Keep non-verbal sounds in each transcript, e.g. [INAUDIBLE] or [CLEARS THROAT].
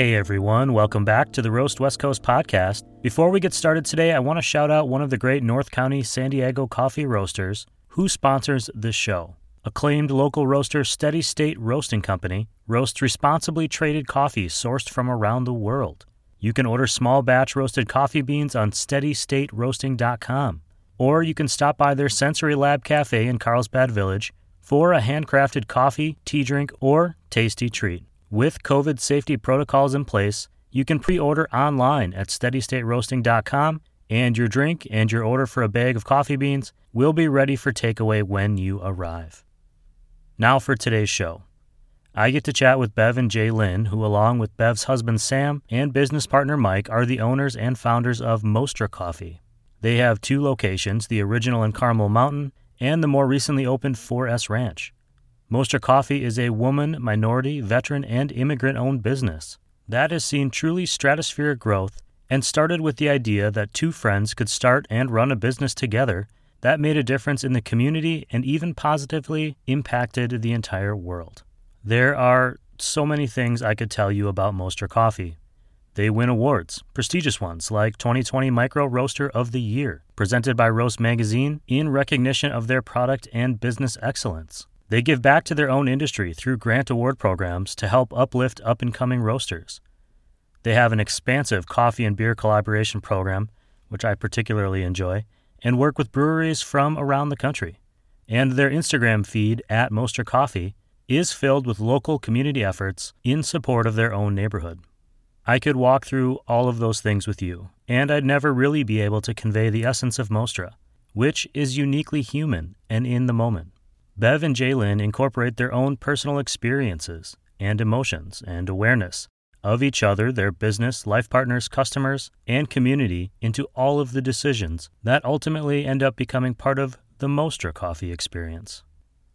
Hey everyone, welcome back to the Roast West Coast podcast. Before we get started today, I want to shout out one of the great North County San Diego coffee roasters who sponsors this show. Acclaimed local roaster Steady State Roasting Company roasts responsibly traded coffee sourced from around the world. You can order small batch roasted coffee beans on steadystateroasting.com, or you can stop by their Sensory Lab Cafe in Carlsbad Village for a handcrafted coffee, tea drink, or tasty treat. With COVID safety protocols in place, you can pre order online at steadystateroasting.com, and your drink and your order for a bag of coffee beans will be ready for takeaway when you arrive. Now for today's show. I get to chat with Bev and Jalen, who, along with Bev's husband Sam and business partner Mike, are the owners and founders of Mostra Coffee. They have two locations the original in Carmel Mountain and the more recently opened 4S Ranch. Mostra Coffee is a woman, minority, veteran, and immigrant owned business that has seen truly stratospheric growth and started with the idea that two friends could start and run a business together that made a difference in the community and even positively impacted the entire world. There are so many things I could tell you about Mostra Coffee. They win awards, prestigious ones like 2020 Micro Roaster of the Year, presented by Roast Magazine in recognition of their product and business excellence. They give back to their own industry through grant award programs to help uplift up and coming roasters. They have an expansive coffee and beer collaboration program, which I particularly enjoy, and work with breweries from around the country. And their Instagram feed at Mostra Coffee is filled with local community efforts in support of their own neighborhood. I could walk through all of those things with you, and I'd never really be able to convey the essence of Mostra, which is uniquely human and in the moment. Bev and Jalen incorporate their own personal experiences and emotions and awareness of each other, their business, life partners, customers, and community into all of the decisions that ultimately end up becoming part of the Mostra coffee experience.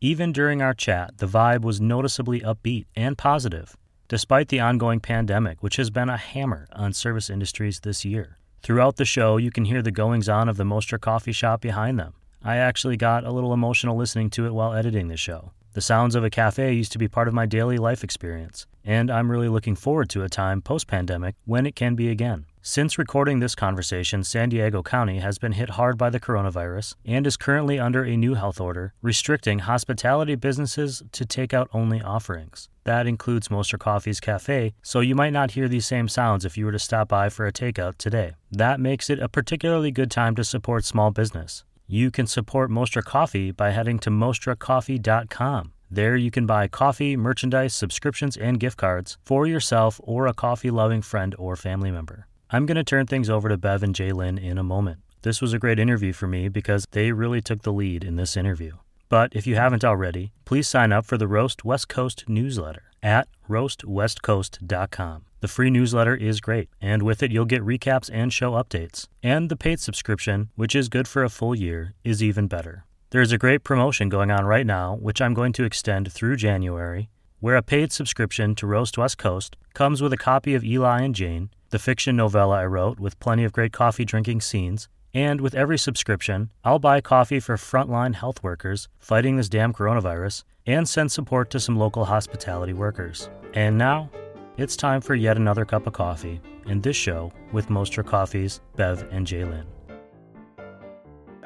Even during our chat, the vibe was noticeably upbeat and positive, despite the ongoing pandemic, which has been a hammer on service industries this year. Throughout the show, you can hear the goings on of the Mostra coffee shop behind them. I actually got a little emotional listening to it while editing the show. The sounds of a cafe used to be part of my daily life experience, and I'm really looking forward to a time post pandemic when it can be again. Since recording this conversation, San Diego County has been hit hard by the coronavirus and is currently under a new health order restricting hospitality businesses to takeout only offerings. That includes Mostra Coffee's Cafe, so you might not hear these same sounds if you were to stop by for a takeout today. That makes it a particularly good time to support small business. You can support Mostra Coffee by heading to mostracoffee.com. There you can buy coffee, merchandise, subscriptions, and gift cards for yourself or a coffee loving friend or family member. I'm going to turn things over to Bev and Jalen in a moment. This was a great interview for me because they really took the lead in this interview. But if you haven't already, please sign up for the Roast West Coast newsletter at roastwestcoast.com. The free newsletter is great, and with it, you'll get recaps and show updates. And the paid subscription, which is good for a full year, is even better. There is a great promotion going on right now, which I'm going to extend through January, where a paid subscription to Roast West Coast comes with a copy of Eli and Jane, the fiction novella I wrote with plenty of great coffee drinking scenes, and with every subscription, I'll buy coffee for frontline health workers fighting this damn coronavirus and send support to some local hospitality workers. And now, it's time for yet another cup of coffee in this show with Mostra Coffee's Bev and Jalen.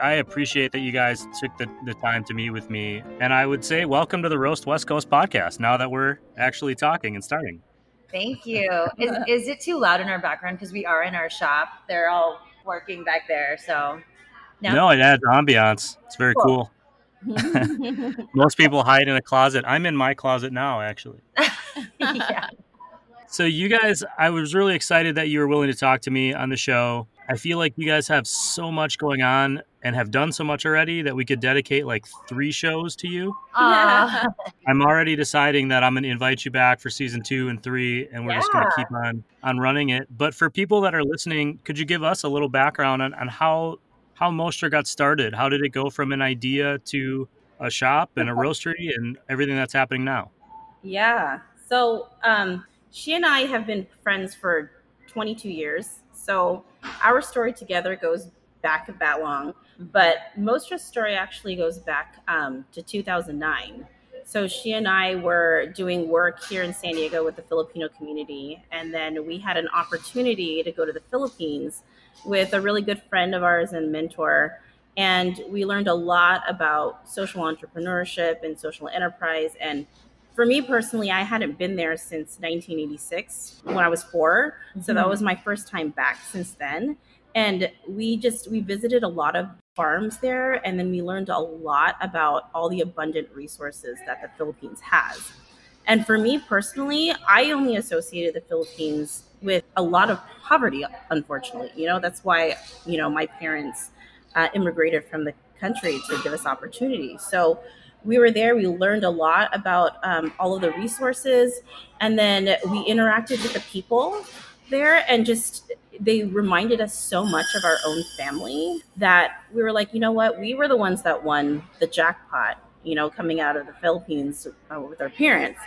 I appreciate that you guys took the, the time to meet with me. And I would say, welcome to the Roast West Coast podcast now that we're actually talking and starting. Thank you. Is, is it too loud in our background? Because we are in our shop. They're all working back there. So, no, no it adds ambiance. It's very cool. cool. [LAUGHS] Most people hide in a closet. I'm in my closet now, actually. [LAUGHS] yeah. So, you guys, I was really excited that you were willing to talk to me on the show. I feel like you guys have so much going on and have done so much already that we could dedicate like three shows to you. Uh, [LAUGHS] I'm already deciding that I'm going to invite you back for season two and three, and we're yeah. just going to keep on on running it. But for people that are listening, could you give us a little background on, on how how Mostra got started? How did it go from an idea to a shop and a [LAUGHS] roastery and everything that's happening now? Yeah. So um, she and I have been friends for 22 years. So our story together goes back that long, but Mostra's story actually goes back um, to 2009. So she and I were doing work here in San Diego with the Filipino community. And then we had an opportunity to go to the Philippines with a really good friend of ours and mentor. And we learned a lot about social entrepreneurship and social enterprise. And for me personally, I hadn't been there since 1986 when I was 4 mm-hmm. So that mm-hmm. was my first time back since then. And we just, we visited a lot of farms there. And then we learned a lot about all the abundant resources that the Philippines has. And for me personally, I only associated the Philippines with a lot of poverty, unfortunately. You know, that's why, you know, my parents uh, immigrated from the country to give us opportunity. So we were there, we learned a lot about um, all of the resources, and then we interacted with the people there and just they reminded us so much of our own family that we were like, you know what, we were the ones that won the jackpot, you know, coming out of the Philippines uh, with our parents.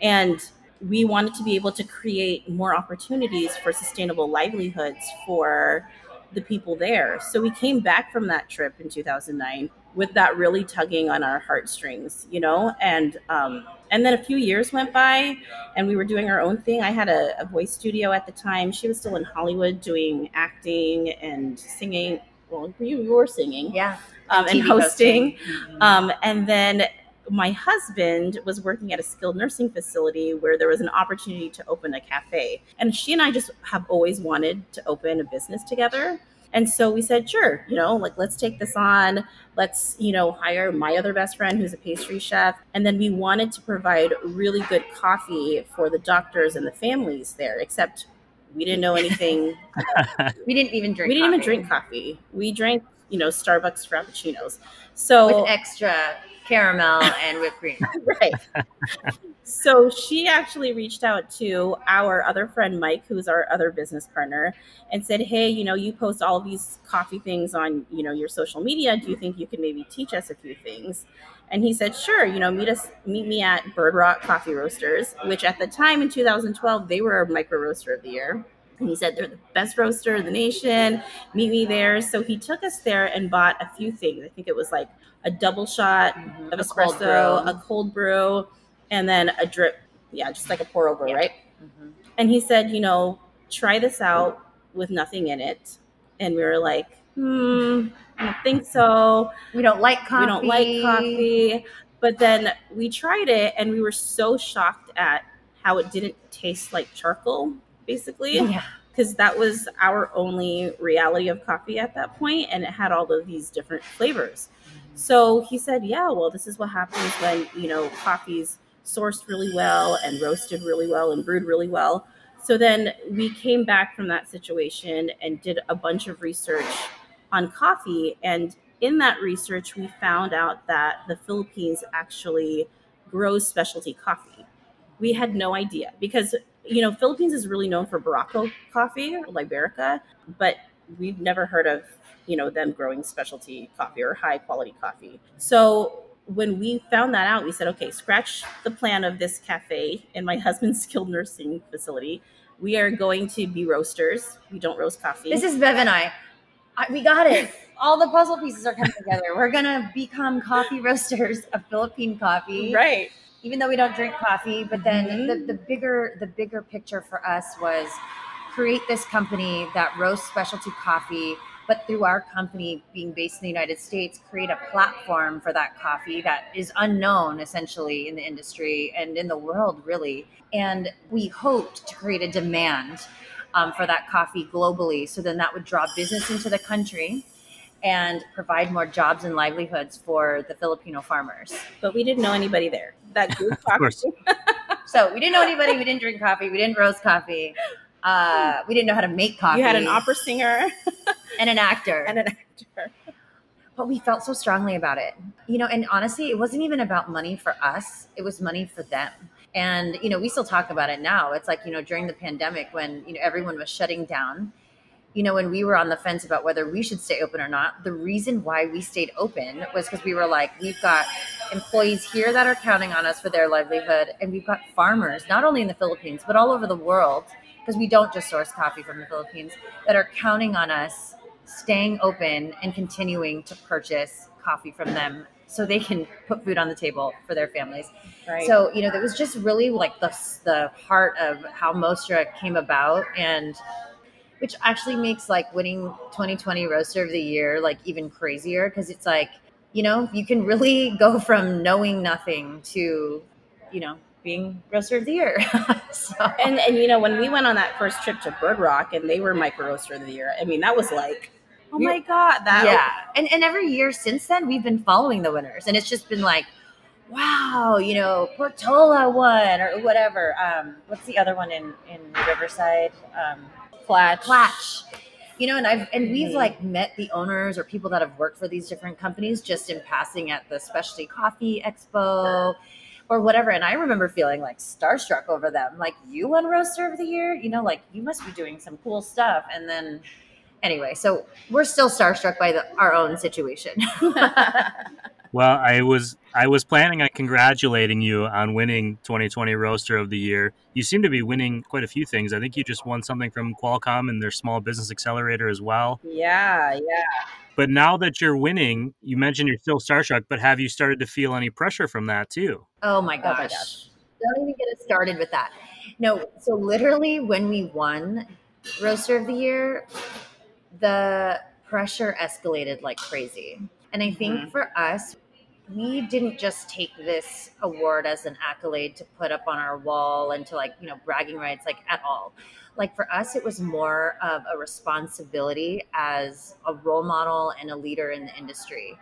And we wanted to be able to create more opportunities for sustainable livelihoods for the people there. So we came back from that trip in 2009 with that really tugging on our heartstrings, you know, and um, and then a few years went by and we were doing our own thing. I had a, a, voice studio at the time. She was still in hollywood doing acting and singing. Well you you were singing. Yeah. Um, and hosting. Mm-hmm. um, and then my husband was working at a skilled nursing facility where there was an opportunity to open a cafe. And she and i just have always wanted to open a business together and so we said, sure, you know, like let's take this on. Let's, you know, hire my other best friend who's a pastry chef. And then we wanted to provide really good coffee for the doctors and the families there, except we didn't know anything. [LAUGHS] we didn't even drink We didn't coffee. even drink coffee. We drank, you know, Starbucks Frappuccinos. So with extra caramel and whipped cream. [LAUGHS] right. so she actually reached out to our other friend Mike, who's our other business partner, and said, "Hey, you know, you post all these coffee things on, you know, your social media. Do you think you could maybe teach us a few things?" And he said, "Sure. You know, meet us, meet me at Bird Rock Coffee Roasters, which at the time in 2012 they were a micro roaster of the year." And he said, They're the best roaster in the nation. Meet me there. So he took us there and bought a few things. I think it was like a double shot mm-hmm. of espresso, a cold brew, and then a drip. Yeah, just like a pour over, yeah. right? Mm-hmm. And he said, you know, try this out with nothing in it. And we were like, hmm, I don't think so. We don't like coffee. We don't like coffee. But then we tried it and we were so shocked at how it didn't taste like charcoal, basically. Yeah because that was our only reality of coffee at that point and it had all of these different flavors mm-hmm. so he said, Yeah, well, this is what happens when, you know, coffee's sourced really well and roasted really well and brewed really well. So then we came back from that situation and did a bunch of research on coffee. And in that research, we found out that the Philippines actually grows specialty coffee. We had no idea because, you know, Philippines is really known for Barako coffee Liberica, but we've never heard of you know them growing specialty coffee or high quality coffee. So when we found that out we said okay scratch the plan of this cafe in my [LAUGHS] husband's skilled nursing facility. We are going to be roasters. We don't roast coffee. This is bev and i, I we got it. [LAUGHS] All the puzzle pieces are coming together. We're gonna become coffee roasters of philippine coffee. Right even though we don't drink coffee but then mm-hmm. the, the bigger the bigger picture for us was create this company that roasts specialty coffee but through our company being based in the United States, create a platform for that coffee that is unknown essentially in the industry and in the world, really. And we hoped to create a demand um, for that coffee globally. So then that would draw business into the country and provide more jobs and livelihoods for the Filipino farmers. But we didn't know anybody there that [LAUGHS] grew coffee. so we didn't know anybody. We didn't drink coffee. We didn't roast coffee. Uh, we didn't know how to make coffee. You had an opera singer [LAUGHS] and an actor. And an actor. But we felt so strongly about it. You know, and honestly, it wasn't even about money for us, it was money for them. And, you know, we still talk about it now. It's like, you know, during the pandemic when, you know, everyone was shutting down, you know, when we were on the fence about whether we should stay open or not, the reason why we stayed open was because we were like, we've got employees here that are counting on us for their livelihood, and we've got farmers, not only in the Philippines, but all over the world, because we don't just source coffee from the Philippines, that are counting on us staying open and continuing to purchase coffee from them so they can put food on the table for their families. Right. So, you know, that was just really like the, the heart of how Mostra came about and which actually makes like winning 2020 roaster of the year like even crazier because it's like, you know, you can really [LAUGHS] go from knowing nothing to, you know, being roaster of the year. [LAUGHS] so. and and you know when we went on that first trip to Bird Rock and they were micro roaster of the year, I mean that was like, oh my god, that yeah. And and every year since then we've been following the winners and it's just been like, wow, you know, Portola won or whatever. Um, what's the other one in in Riverside? Um, Klatch. Klatch. You know, and I've and we've Mhm. like met the owners or people that have worked for these different companies just in passing at the specialty coffee expo or whatever. And I remember feeling like starstruck over them. Like, you won roaster of the year? You know, like you must be doing some cool stuff. And then anyway, so we're still starstruck by the, our own situation. [LAUGHS] [LAUGHS] Well, I was I was planning on congratulating you on winning 2020 Roaster of the Year. You seem to be winning quite a few things. I think you just won something from Qualcomm and their Small Business Accelerator as well. yeah, yeah. But now that you're winning, you mentioned you're still starstruck, but have you started to feel any pressure from that too? Oh my Oh gosh. my gosh. Don't even get us started with that. No, so literally when we won Roaster of the Year, the pressure escalated like crazy. And I think Mhm. for us, we didn't just take this award as an accolade to put up on our wall and to like, you know, bragging rights, like at all. Like for us, it was more of a responsibility as a role model and a leader in the industry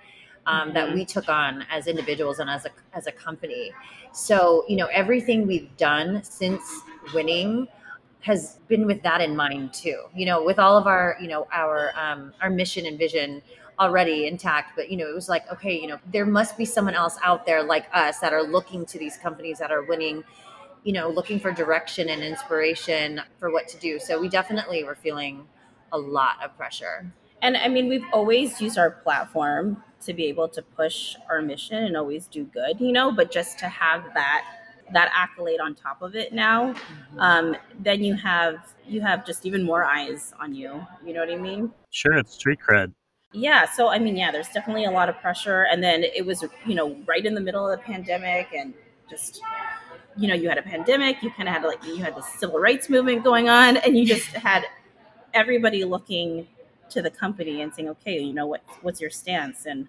um, that Mhm. we took on as individuals and as a as a company. So you know, everything we've done since winning has been with that in mind too. You know, with all of our you know our um, our mission and vision already intact but you know it was like okay you know there must be someone else out there like us that are looking to these companies that are winning you know looking for direction and inspiration for what to do so we definitely were feeling a lot of pressure And I mean, we've always used our platform to be able to push our mission and always do good, you know, but just to have that that accolade on top of it now, um, then you have you have just even more eyes on you. You know what I mean? Sure, it's street cred. Yeah. So I mean, yeah, there's definitely a lot of pressure. And then it was, you know, right in the middle of the pandemic and just you know, you had a pandemic, you kind of had like you had the civil rights movement going on, and you just [LAUGHS] had everybody looking to the company and saying, okay, you know what, what's your stance? And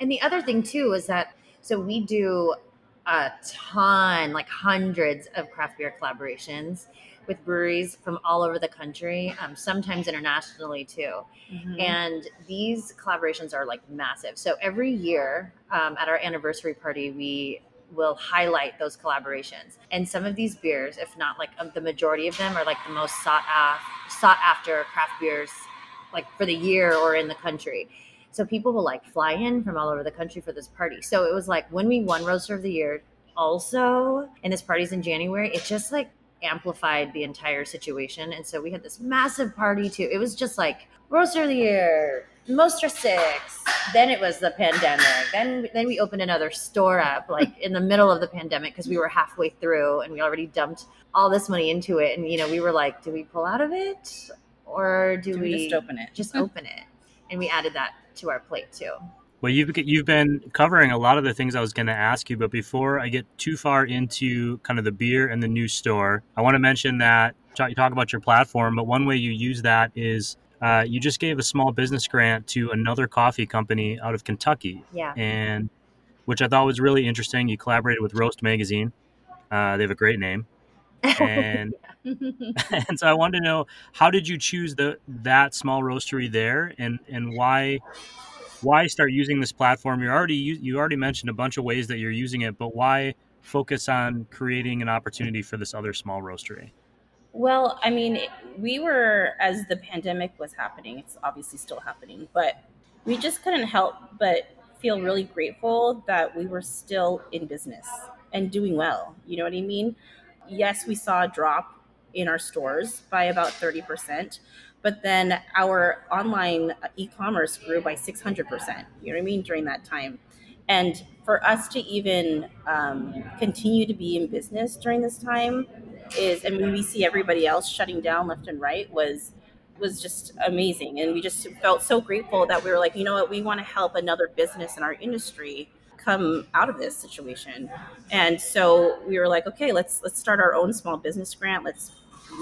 And the other thing too is that so we do a ton, like hundreds of craft beer collaborations with breweries from all over the country, um, sometimes internationally too. And these collaborations are like massive. So every year um, at our anniversary party, we will highlight those collaborations. And some of these beers, if not like um, the majority of them, are like the most sought after, sought after craft beers, like for the year or in the country. So people will like fly in from all over the country for this party. So it was like when we won Roaster of the Year, also, and this party's in January, it just like amplified the entire situation. And so we had this massive party too. It was just like Roaster of the Year, Mostra Six. Then it was the pandemic. Then then we opened another store up like in the middle of the pandemic because we were halfway through and we already dumped all this money into it. And you know, we were like, do we pull out of it or do, do we, we just open it? just open it? And we added that to our plate too. Well, you've you've been covering a lot of the things I was going to ask you, but before I get too far into kind of the beer and the new store, I want to mention that you talk about your platform, but one way you use that is uh, you just gave a small business grant to another coffee company out of Kentucky, Yeah. and which I thought was really interesting. You collaborated with Roast Magazine; uh, they have a great name, [LAUGHS] and and [LAUGHS] [LAUGHS] so I wanted to know how did you choose the that small roastery there, and and why why start using this platform? You already you already mentioned a bunch of ways that you're using it, but why focus on creating an opportunity for this other small roastery? Well, I mean, we were as the pandemic was happening. It's obviously still happening, but we just couldn't help but feel really grateful that we were still in business and doing well. You know what I mean? Yes, we saw a drop in our stores by about 30%, but then our online e-commerce grew by 600%. You know what I mean during that time. And for us to even um, continue to be in business during this time is I mean we see everybody else shutting down left and right was was just amazing and we just felt so grateful that we were like you know what we want to help another business in our industry come out of this situation. And so we were like, okay, let's let's start our own small business grant. Let's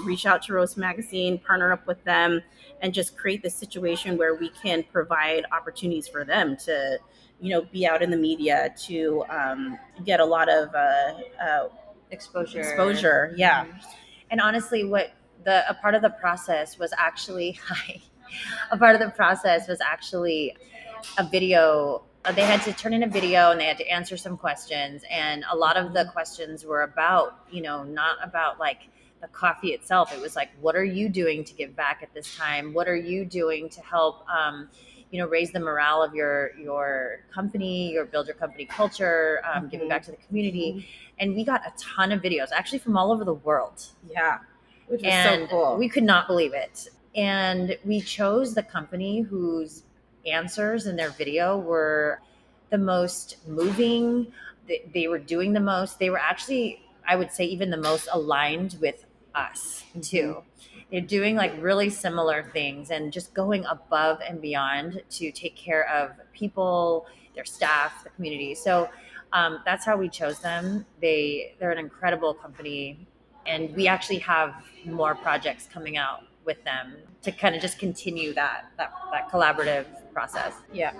reach out to Roast Magazine, partner up with them, and just create this situation where we can provide opportunities for them to, you know, be out in the media to um, get a lot of uh, uh, exposure. Exposure, yeah. Mm-hmm. And honestly, what the a part of the process was actually [LAUGHS] a part of the process was actually a video uh, they had to turn in a video and they had to answer some questions and a lot of the questions were about you know not about like the coffee itself it was like what are you doing to give back at this time what are you doing to help um, you know raise the morale of your your company or build your company culture um, mm-hmm. giving back to the community mm-hmm. and we got a ton of videos actually from all over the world yeah which and so cool. we could not believe it and we chose the company whose answers in their video were the most moving. They, they were doing the most. They were actually, I would say, even the most aligned with us mm-hmm. too. They're doing like really similar things and just going above and beyond to take care of people, their staff, the community. So um, that's how we chose them. They they're an incredible company, and we actually have more projects coming out with them to kind of just continue that that that collaborative process. Yeah.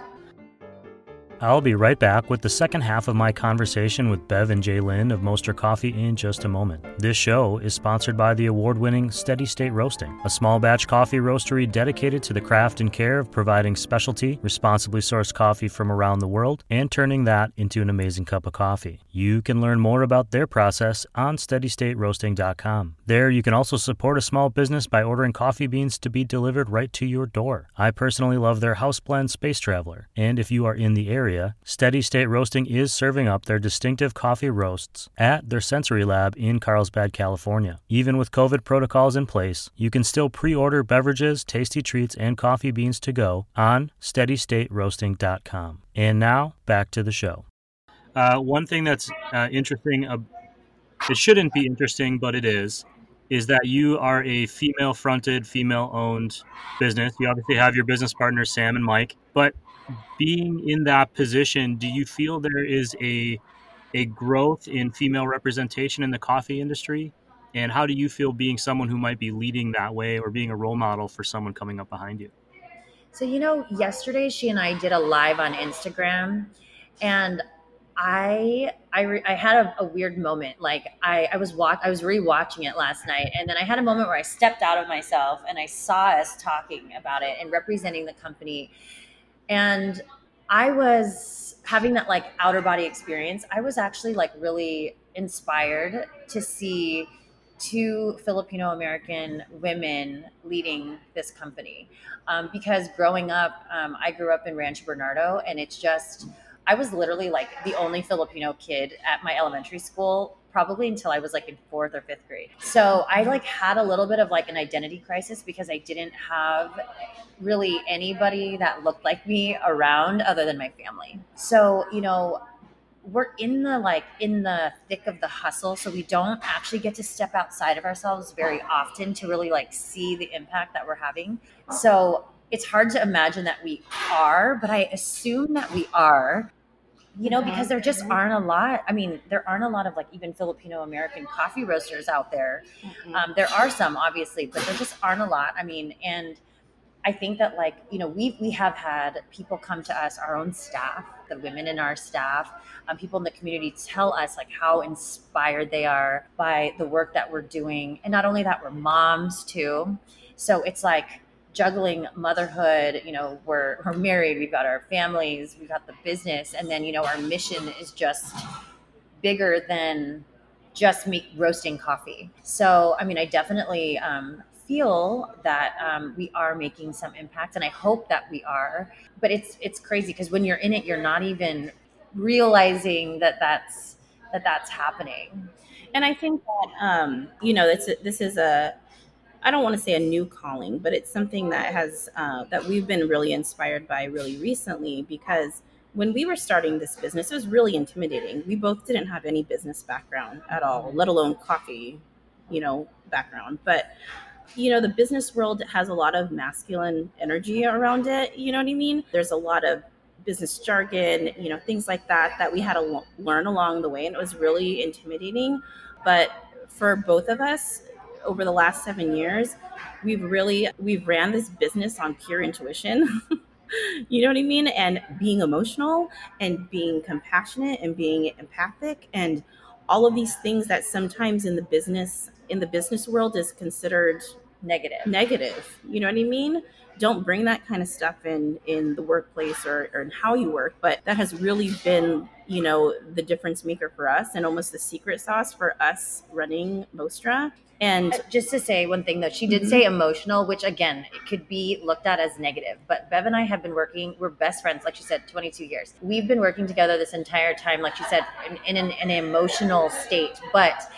I'll be right back with the second half of my conversation with Bev and Jalen of Mostra Coffee in just a moment. This show is sponsored by the award winning Steady State Roasting, a small batch coffee roastery dedicated to the craft and care of providing specialty, responsibly sourced coffee from around the world and turning that into an amazing cup of coffee. You can learn more about their process on steadystateroasting.com. There, you can also support a small business by ordering coffee beans to be delivered right to your door. I personally love their house blend Space Traveler, and if you are in the area, Steady State Roasting is serving up their distinctive coffee roasts at their sensory lab in Carlsbad, California. Even with COVID protocols in place, you can still pre order beverages, tasty treats, and coffee beans to go on steadystateroasting.com. And now, back to the show. Uh, one thing that's uh, interesting, uh, it shouldn't be interesting, but it is, is that you are a female fronted, female owned business. You obviously have your business partners, Sam and Mike, but being in that position, do you feel there is a a growth in female representation in the coffee industry? And how do you feel being someone who might be leading that way or being a role model for someone coming up behind you? So, you know, yesterday she and I did a live on Instagram and I I, re- I had a, a, weird moment. Like I, I was watch I was rewatching it last night, and then I had a moment where I stepped out of myself and I saw us talking about it and representing the company. And I was having that like outer body experience. I was actually like really inspired to see two Filipino American women leading this company. Um, because growing up, um, I grew up in Rancho Bernardo, and it's just, I was literally like the only Filipino kid at my elementary school probably until I was like in fourth or fifth grade. So I like had a little bit of like an identity crisis because I didn't have really anybody that looked like me around other than my family. So, you know, we're in the like in the thick of the hustle so we don't actually get to step outside of ourselves very often to really like see the impact that we're having. So, it's hard to imagine that we are, but I assume that we are you know, because there just aren't a lot. I mean, there aren't a lot of like even Filipino American coffee roasters out there. Um, there are some, obviously, but there just aren't a lot. I mean, and I think that like you know we we have had people come to us, our own staff, the women in our staff, um, people in the community tell us like how inspired they are by the work that we're doing, and not only that, we're moms too. So it's like juggling motherhood you know we're, we're married we've got our families we've got the business and then you know our mission is just bigger than just me roasting coffee. So i mean i definitely um, feel that um, we are making some impact and i hope that we are but it's it's crazy because when you're in it you're not even realizing that that's that that's happening. And i think that um, you know this this is a I don't want to say a new calling, but it's something that has uh, that we've been really inspired by really recently because when we were starting this business, it was really intimidating. We both didn't have any business background at all, let alone coffee, you know, background. But you know, the business world has a lot of masculine energy around it. You know what I mean? There's a lot of business jargon, you know, things like that that we had to learn along the way, and it was really intimidating. But for both of us, over the last seven years, we've really we've ran this business on pure intuition. [LAUGHS] you know what I mean? And being emotional and being compassionate and being empathic and all of these things that sometimes in the business in the business world is considered Negative. negative. You know what I mean? Don't bring that kind of stuff in in the workplace or, or in how you work. But that has really been, you know, the difference maker for us and almost the secret sauce for us running Mostra. And Just to say one thing though, she did Mhm. say emotional, which again, it could be looked at as negative. But Bev and I have been working, we're best friends, like she said, 22 years. We've been working together this entire time, like she said, in, in an, an emotional state. But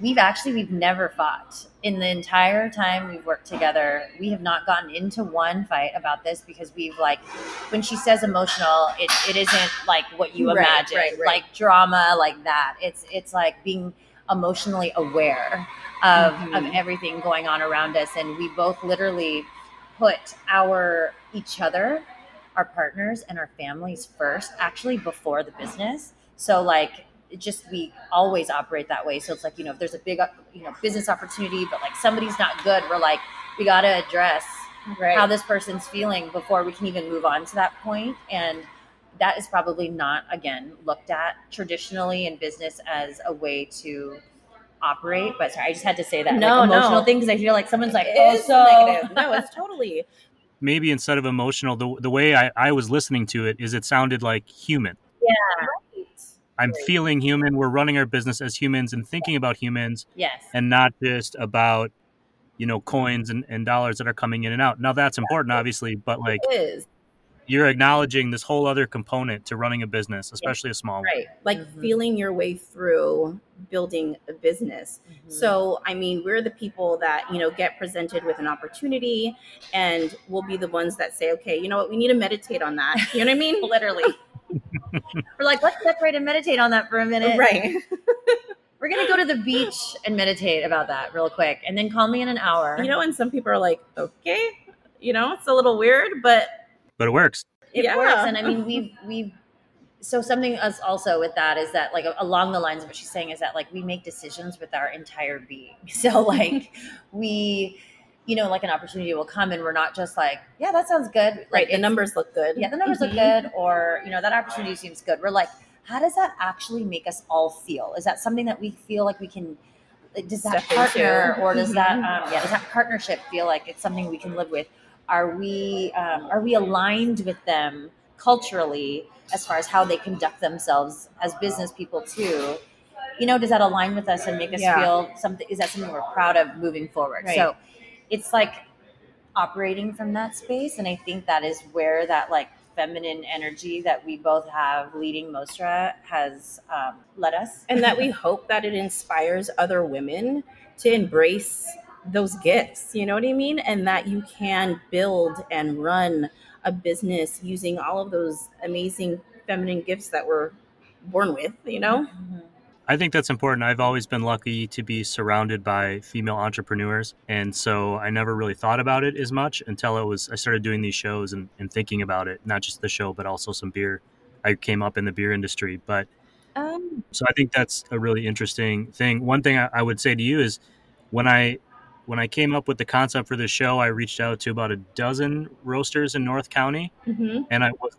we've actually, we've never fought. In the entire time we've worked together, we have not gotten into one fight about this because we've like, when she says emotional, it, it isn't like what you Right, imagine, right, right. like drama, like that. It's, it's like being emotionally aware of, Mhm. of everything going on around us and we both literally put our each other our partners and our families first actually before the business so like it just we always operate that way so it's like you know if there's a big you know business opportunity but like somebody's not good we're like we got to address right. how this person's feeling before we can even move on to that point and that is probably not again looked at traditionally in business as a way to operate but sorry i just had to say that No, like, emotional no. thing because i feel like someone's like It oh so negative. No, it's [LAUGHS] totally. Maybe instead of emotional, the, the way I, I was listening to it is it sounded like human. Yeah. I'm Right. feeling human. We're running our business as humans and thinking about humans yes and not just about, you know, coins and, and dollars that are coming in and out. Now that's important, obviously, but like It is. You're acknowledging this whole other component to running a business, especially a small one. Right. Like Mhm. feeling your way through building a business. Mm-hmm. So, I mean, we're the people that, you know, get presented with an opportunity and we'll be the ones that say, okay, you know what, we need to meditate on that. You know what I mean? [LAUGHS] literally [LAUGHS] we're like let's separate and meditate on that for a minute right. [LAUGHS] we're gonna go to the beach and meditate about that real quick and then call me in an hour You know, and some people are like, okay, you know, it's a little weird, but But it works. it Yeah. works and i mean [LAUGHS] we've we've so something us also with that is that like along the lines of what she's saying is that like we make decisions with our entire being [LAUGHS] so like [LAUGHS] we you know like an opportunity will come and we're not just like yeah that sounds good like right, the numbers look good. yeah the numbers look Mhm. good or you know that opportunity seems good we're like how does that actually make us all feel is that something that we feel like we can does that Step partner into. or does that Mhm. um, yeah does that partnership feel like it's something we can live with are we um, are we aligned with them culturally as far as how they conduct themselves as business people too you know does that align with us and make us Yeah. feel something is that something we're proud of moving forward Right. so it's like operating from that space and i think that is where that like feminine energy that we both have leading mostra has um, led us and that we [LAUGHS] hope that it inspires other women to embrace those gifts you know what i mean and that you can build and run a business using all of those amazing feminine gifts that we're born with you know Mhm. I think that's important. I've always been lucky to be surrounded by female entrepreneurs. And so I never really thought about it as much until it was I started doing these shows and, and thinking about it, not just the show, but also some beer. I came up in the beer industry. But um, so I think that's a really interesting thing. One thing I, I would say to you is when I when I came up with the concept for this show, I reached out to about a dozen roasters in North County mhm. and I was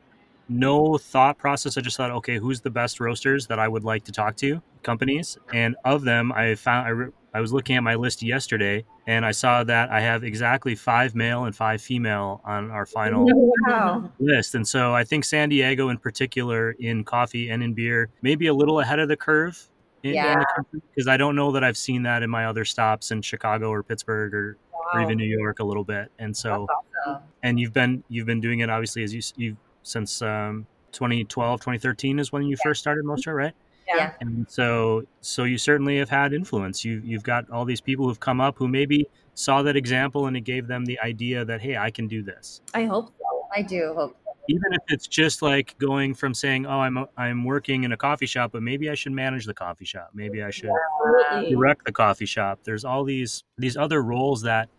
no thought process. I just thought, okay, who's the best roasters that I would like to talk to? Companies, and of them, I found I, re- I was looking at my list yesterday, and I saw that I have exactly five male and five female on our final wow list. And so I think San Diego, in particular, in coffee and in beer, maybe a little ahead of the curve. In, Yeah. because I don't know that I've seen that in my other stops in Chicago or Pittsburgh or, or even New York a little bit. And so So, and you've been you've been doing it obviously as you you since um 2012 2013 is when you first started Mostra right yeah. and so so you certainly have had influence you you've got all these people who've come up who maybe saw that example and it gave them the idea that hey I can do this i hope so I do hope. Even if it's just like going from saying oh I'm I'm working in a coffee shop but maybe I should manage the coffee shop maybe I should Absolutely. direct the coffee shop there's all these these other roles that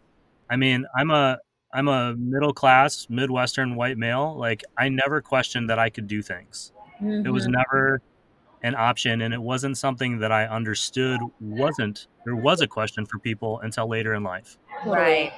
I mean I'm a I'm a middle class, Midwestern white male. Like, I never questioned that I could do things. Mm-hmm. It was mm-hmm. never an option, and it wasn't something that I understood wasn't, there was a question for people until later in life. Right.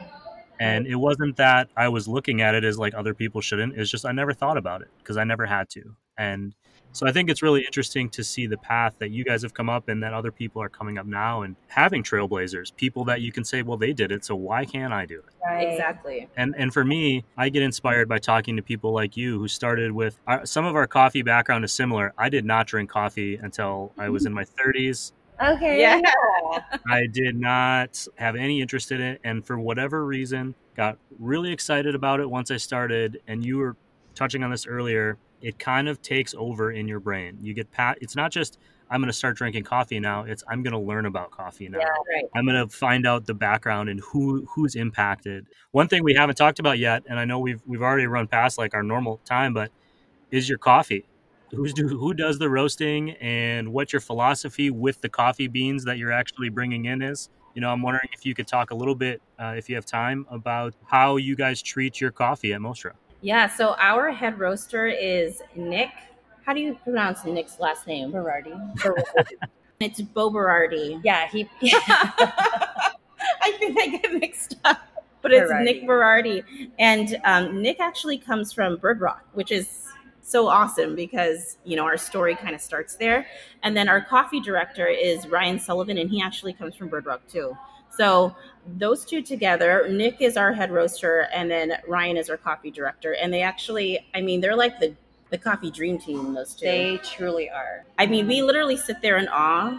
And it wasn't that I was looking at it as like other people shouldn't. It's just I never thought about it because I never had to. And so I think it's really interesting to see the path that you guys have come up and that other people are coming up now and having trailblazers, people that you can say, well, they did it, so why can't I do it? Right. Exactly. And and for me, I get inspired by talking to people like you who started with our, uh, some of our coffee background is similar. I did not drink coffee until I was in my 30s. Okay. Yeah. [LAUGHS] I did not have any interest in it. And for whatever reason, got really excited about it once I started. And you were touching on this earlier. It kind of takes over in your brain. You get pat. It's not just I'm going to start drinking coffee now. It's I'm going to learn about coffee now. Yeah, right. I'm going to find out the background and who who's impacted. One thing we haven't talked about yet, and I know we've we've already run past like our normal time, but is your coffee who's do who does the roasting and what your philosophy with the coffee beans that you're actually bringing in is? You know i'm wondering if you could talk a little bit uh, if you have time about how you guys treat your coffee at mostra. Yeah so our head roaster is nick. How do you pronounce nick's last name? Berardi. [LAUGHS] It's bo berardi yeah he Yeah. [LAUGHS] i think i get mixed up. But it's Berardi. nick berardi. And um, nick actually comes from bird rock which is so awesome because you know our story kind of starts there. And then our coffee director is ryan sullivan and he actually comes from bird rock too. So those two together nick is our head roaster and then ryan is our coffee director. And they actually i mean they're like the the coffee dream team those two. They truly are. I mean we literally sit there in awe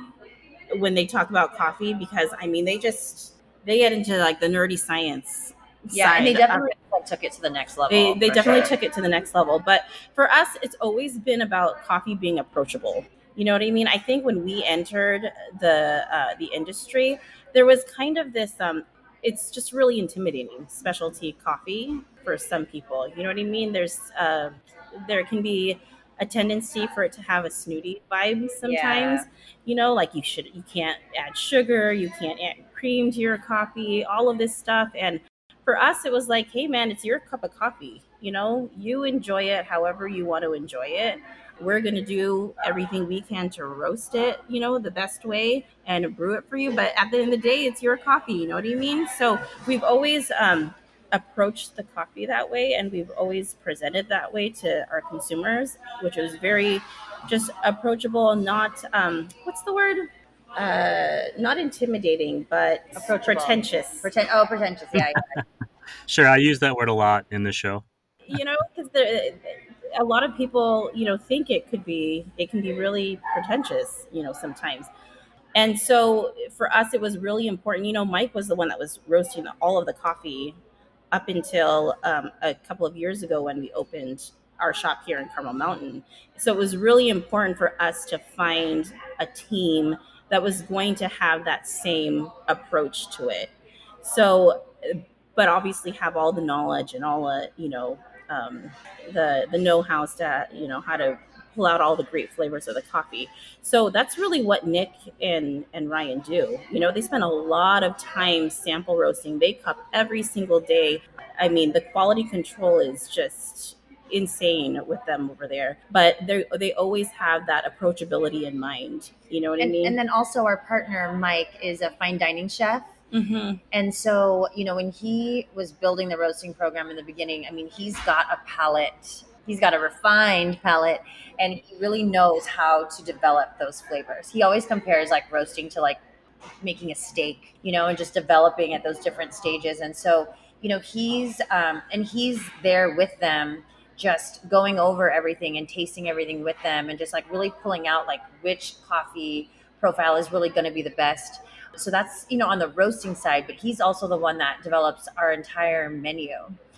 when they talk about coffee because i mean they just they get into like the nerdy science yeah, and they definitely like, took it to the next level. They, they definitely sure. took it to the next level. But for us, it's always been about coffee being approachable. You know what I mean? I think when we entered the uh, the industry, there was kind of this. Um, it's just really intimidating specialty coffee for some people. You know what I mean? There's uh, there can be a tendency for it to have a snooty vibe sometimes. Yeah. You know, like you should you can't add sugar, you can't add cream to your coffee, all of this stuff. And for us, it was like, hey, man, it's your cup of coffee. You know, you enjoy it however you want to enjoy it. We're going to do everything we can to roast it, you know, the best way and brew it for you. But at the end of the day, it's your coffee. You know what I mean? So we've always um, approached the coffee that way and we've always presented that way to our consumers, which was very just approachable, not, um, what's the word? uh, not intimidating, but pretentious. Pretend- oh, pretentious. Yeah. Sure, I use that word a lot in the show. You know, because a lot of people, you know, think it could be, it can be really pretentious, you know, sometimes. And so for us, it was really important. You know, Mike was the one that was roasting all of the coffee up until um, a couple of years ago when we opened our shop here in Carmel Mountain. So it was really important for us to find a team that was going to have that same approach to it. So, but obviously have all the knowledge and all the, you know, um, the the know-how to, you know, how to pull out all the great flavors of the coffee. So that's really what Nick and and Ryan do. You know, they spend a lot of time sample roasting. They cup every single day. I mean, the quality control is just insane with them over there. But they they always have that approachability in mind. You know what and, I mean? And then also our partner Mike is a fine dining chef. Mm-hmm. And so, you know, when he was building the roasting program in the beginning, I mean, he's got a palate, he's got a refined palate, and he really knows how to develop those flavors. He always compares like roasting to like making a steak, you know, and just developing at those different stages. And so, you know, he's um, and he's there with them just going over everything and tasting everything with them and just like really pulling out like which coffee profile is really going to be the best. So that's you know on the roasting side but he's also the one that develops our entire menu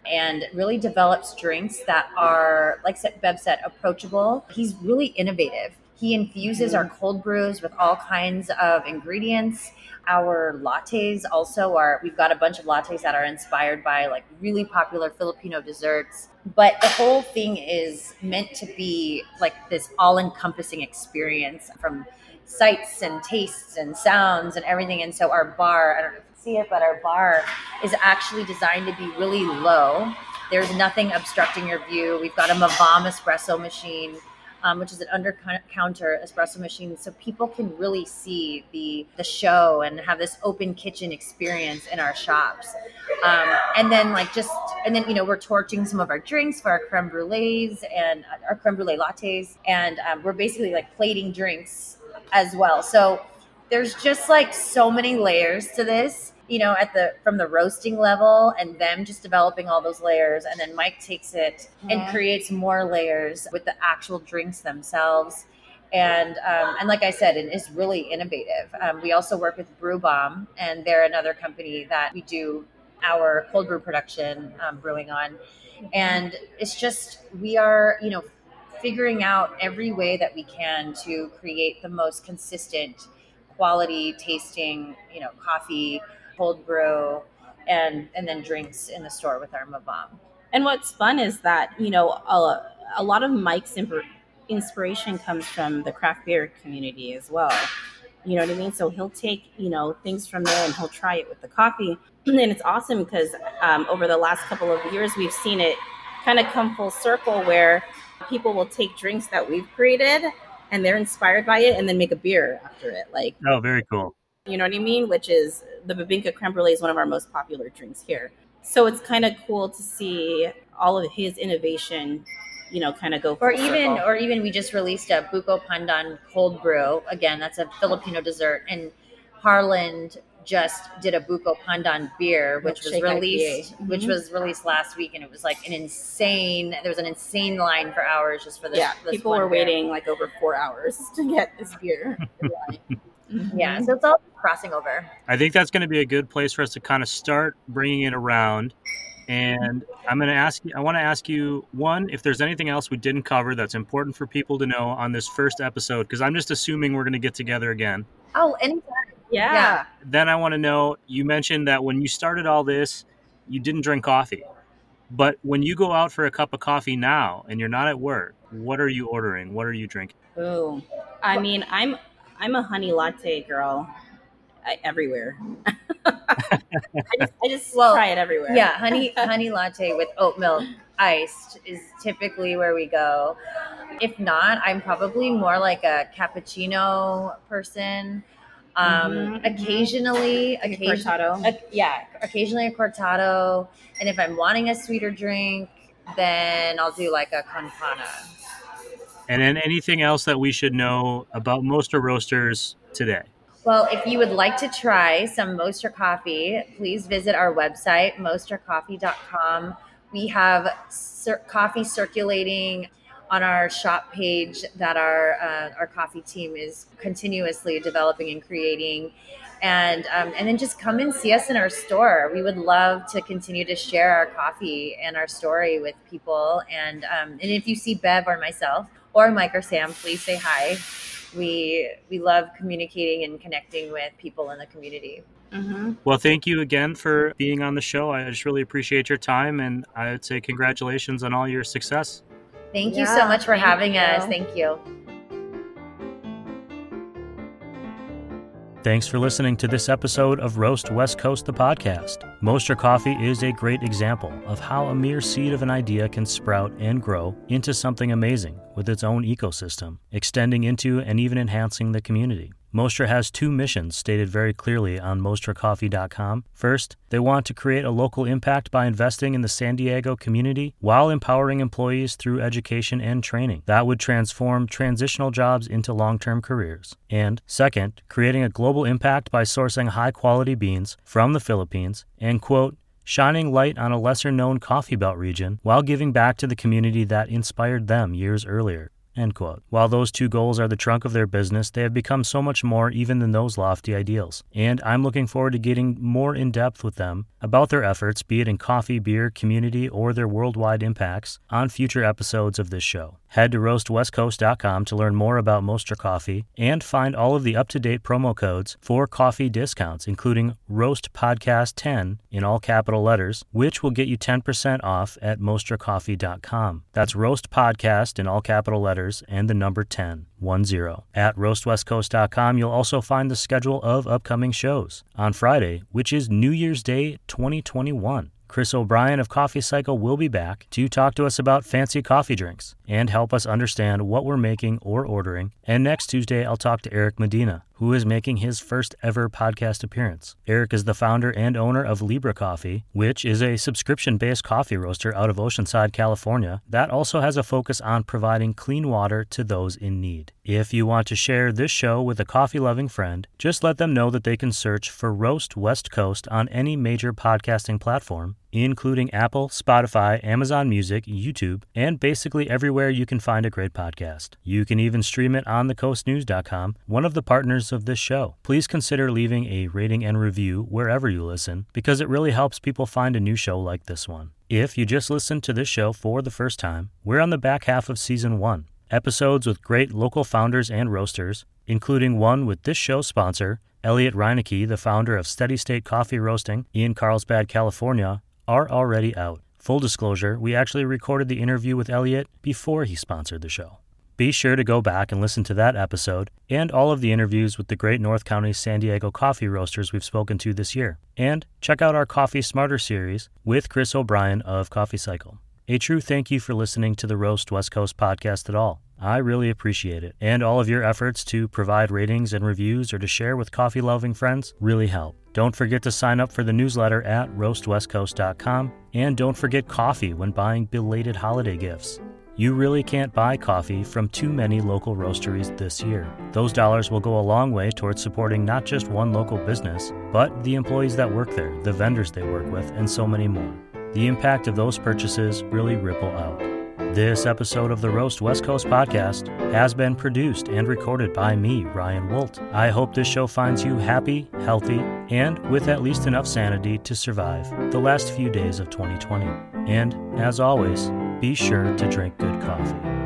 and really develops drinks that are like bev said approachable. He's really innovative. He infuses our cold brews with all kinds of ingredients. Our lattes also are we've got a bunch of lattes that are inspired by like really popular filipino desserts. But the whole thing is meant to be like this all-encompassing experience from sights and tastes and sounds and everything and so our bar i don't know if you can see it, but our bar is actually designed to be really low. There's nothing obstructing your view. We've got a Mavam espresso machine um, which is an under counter espresso machine, so people can really see the the show and have this open kitchen experience in our shops. Um, and then like just and then you know we're torching some of our drinks for our creme brulees and uh, our creme brulee lattes, and um, we're basically like plating drinks as well. So there's just like so many layers to this you know, at the from the roasting level and them just developing all those layers. And then Mike takes it and creates more layers with the actual drinks themselves. And um, and like I said, it is really innovative. Um, we also work with Brew Bomb, and they're another company that we do our cold brew production um, brewing on. And it's just we are, you know, figuring out every way that we can to create the most consistent quality tasting, you know, coffee cold brew, and and then drinks in the store with our Mavam. And what's fun is that you know a, a lot of Mike's inspiration comes from the craft beer community as well. You know what I mean? So he'll take you know things from there and he'll try it with the coffee, [CLEARS THROAT] and it's awesome because um, over the last couple of years we've seen it kind of come full circle where people will take drinks that we've created and they're inspired by it and then make a beer after it. Like oh, very cool. You know what I mean? Which is the Bibingka creme brulee is one of our most popular drinks here. So it's kind of cool to see all of his innovation, you know, kind of go. Or even, circle. or even, we just released a Buko Pandan cold brew. Again, that's a Filipino dessert, and Harland just did a Buko Pandan beer, which was released, mm-hmm. which was released last week, and it was like an insane. There was an insane line for hours just for this. Yeah, this people were beer. waiting like over four hours [LAUGHS] to get this beer. Mm-hmm. [LAUGHS] Yeah, so it's all crossing over. I think that's going to be a good place for us to kind of start bringing it around. And I'm going to ask you, I want to ask you one, if there's anything else we didn't cover that's important for people to know on this first episode, because I'm just assuming we're going to get together again. Oh, anytime. Yeah. yeah. Then I want to know you mentioned that when you started all this, you didn't drink coffee. But when you go out for a cup of coffee now and you're not at work, what are you ordering? What are you drinking? Oh, I mean, I'm I'm a honey latte girl everywhere. [LAUGHS] I just, I just well, try it everywhere. Yeah, honey [LAUGHS] honey latte with oat milk iced is typically where we go. If not, I'm probably more like a cappuccino person. Um, mm-hmm. Occasionally, like occasionally, a, yeah, occasionally a cortado. And if I'm wanting a sweeter drink, then I'll do like a con panna. And then anything else that we should know about Mostra Roasters today? Well, if you would like to try some Mostra coffee, please visit our website, mostracoffee.com. We have cir- coffee circulating on our shop page that our uh, our coffee team is continuously developing and creating and um, and then just come and see us in our store. We would love to continue to share our coffee and our story with people. And um, and if you see Bev or myself, or Mike or Sam, please say hi. We we love communicating and connecting with people in the community. Mm-hmm. Well, thank you again for being on the show. I just really appreciate your time, and I would say congratulations on all your success. Thank you so much for having you. us. Thank you. Thanks for listening to this episode of Roast West Coast, the podcast. Mostra Coffee is a great example of how a mere seed of an idea can sprout and grow into something amazing with its own ecosystem, extending into and even enhancing the community. Mostra has two missions stated very clearly on mostracoffee.com. First, they want to create a local impact by investing in the San Diego community while empowering employees through education and training that would transform transitional jobs into long term careers. And second, creating a global impact by sourcing high quality beans from the Philippines and, quote, shining light on a lesser known coffee belt region while giving back to the community that inspired them years earlier. End quote. While those two goals are the trunk of their business, they have become so much more even than those lofty ideals. And I'm looking forward to getting more in depth with them about their efforts, be it in coffee, beer, community, or their worldwide impacts, on future episodes of this show. Head to roastwestcoast.com to learn more about Mostra Coffee and find all of the up to date promo codes for coffee discounts, including Roast Podcast 10 in all capital letters, which will get you 10% off at mostracoffee.com. That's Roast Podcast in all capital letters and the number 10, 10. At roastwestcoast.com, you'll also find the schedule of upcoming shows. On Friday, which is New Year's Day 2021. Chris O'Brien of Coffee Cycle will be back to talk to us about fancy coffee drinks and help us understand what we're making or ordering. And next Tuesday, I'll talk to Eric Medina, who is making his first ever podcast appearance. Eric is the founder and owner of Libra Coffee, which is a subscription based coffee roaster out of Oceanside, California, that also has a focus on providing clean water to those in need. If you want to share this show with a coffee loving friend, just let them know that they can search for Roast West Coast on any major podcasting platform, including Apple, Spotify, Amazon Music, YouTube, and basically everywhere you can find a great podcast. You can even stream it on thecoastnews.com, one of the partners of this show. Please consider leaving a rating and review wherever you listen because it really helps people find a new show like this one. If you just listened to this show for the first time, we're on the back half of season one. Episodes with great local founders and roasters, including one with this show's sponsor, Elliot Reinecke, the founder of Steady State Coffee Roasting in Carlsbad, California, are already out. Full disclosure, we actually recorded the interview with Elliot before he sponsored the show. Be sure to go back and listen to that episode and all of the interviews with the great North County San Diego coffee roasters we've spoken to this year. And check out our Coffee Smarter series with Chris O'Brien of Coffee Cycle. A true thank you for listening to the Roast West Coast podcast at all. I really appreciate it. And all of your efforts to provide ratings and reviews or to share with coffee loving friends really help. Don't forget to sign up for the newsletter at roastwestcoast.com. And don't forget coffee when buying belated holiday gifts. You really can't buy coffee from too many local roasteries this year. Those dollars will go a long way towards supporting not just one local business, but the employees that work there, the vendors they work with, and so many more. The impact of those purchases really ripple out. This episode of the Roast West Coast podcast has been produced and recorded by me, Ryan Woldt. I hope this show finds you happy, healthy, and with at least enough sanity to survive the last few days of 2020. And as always, be sure to drink good coffee.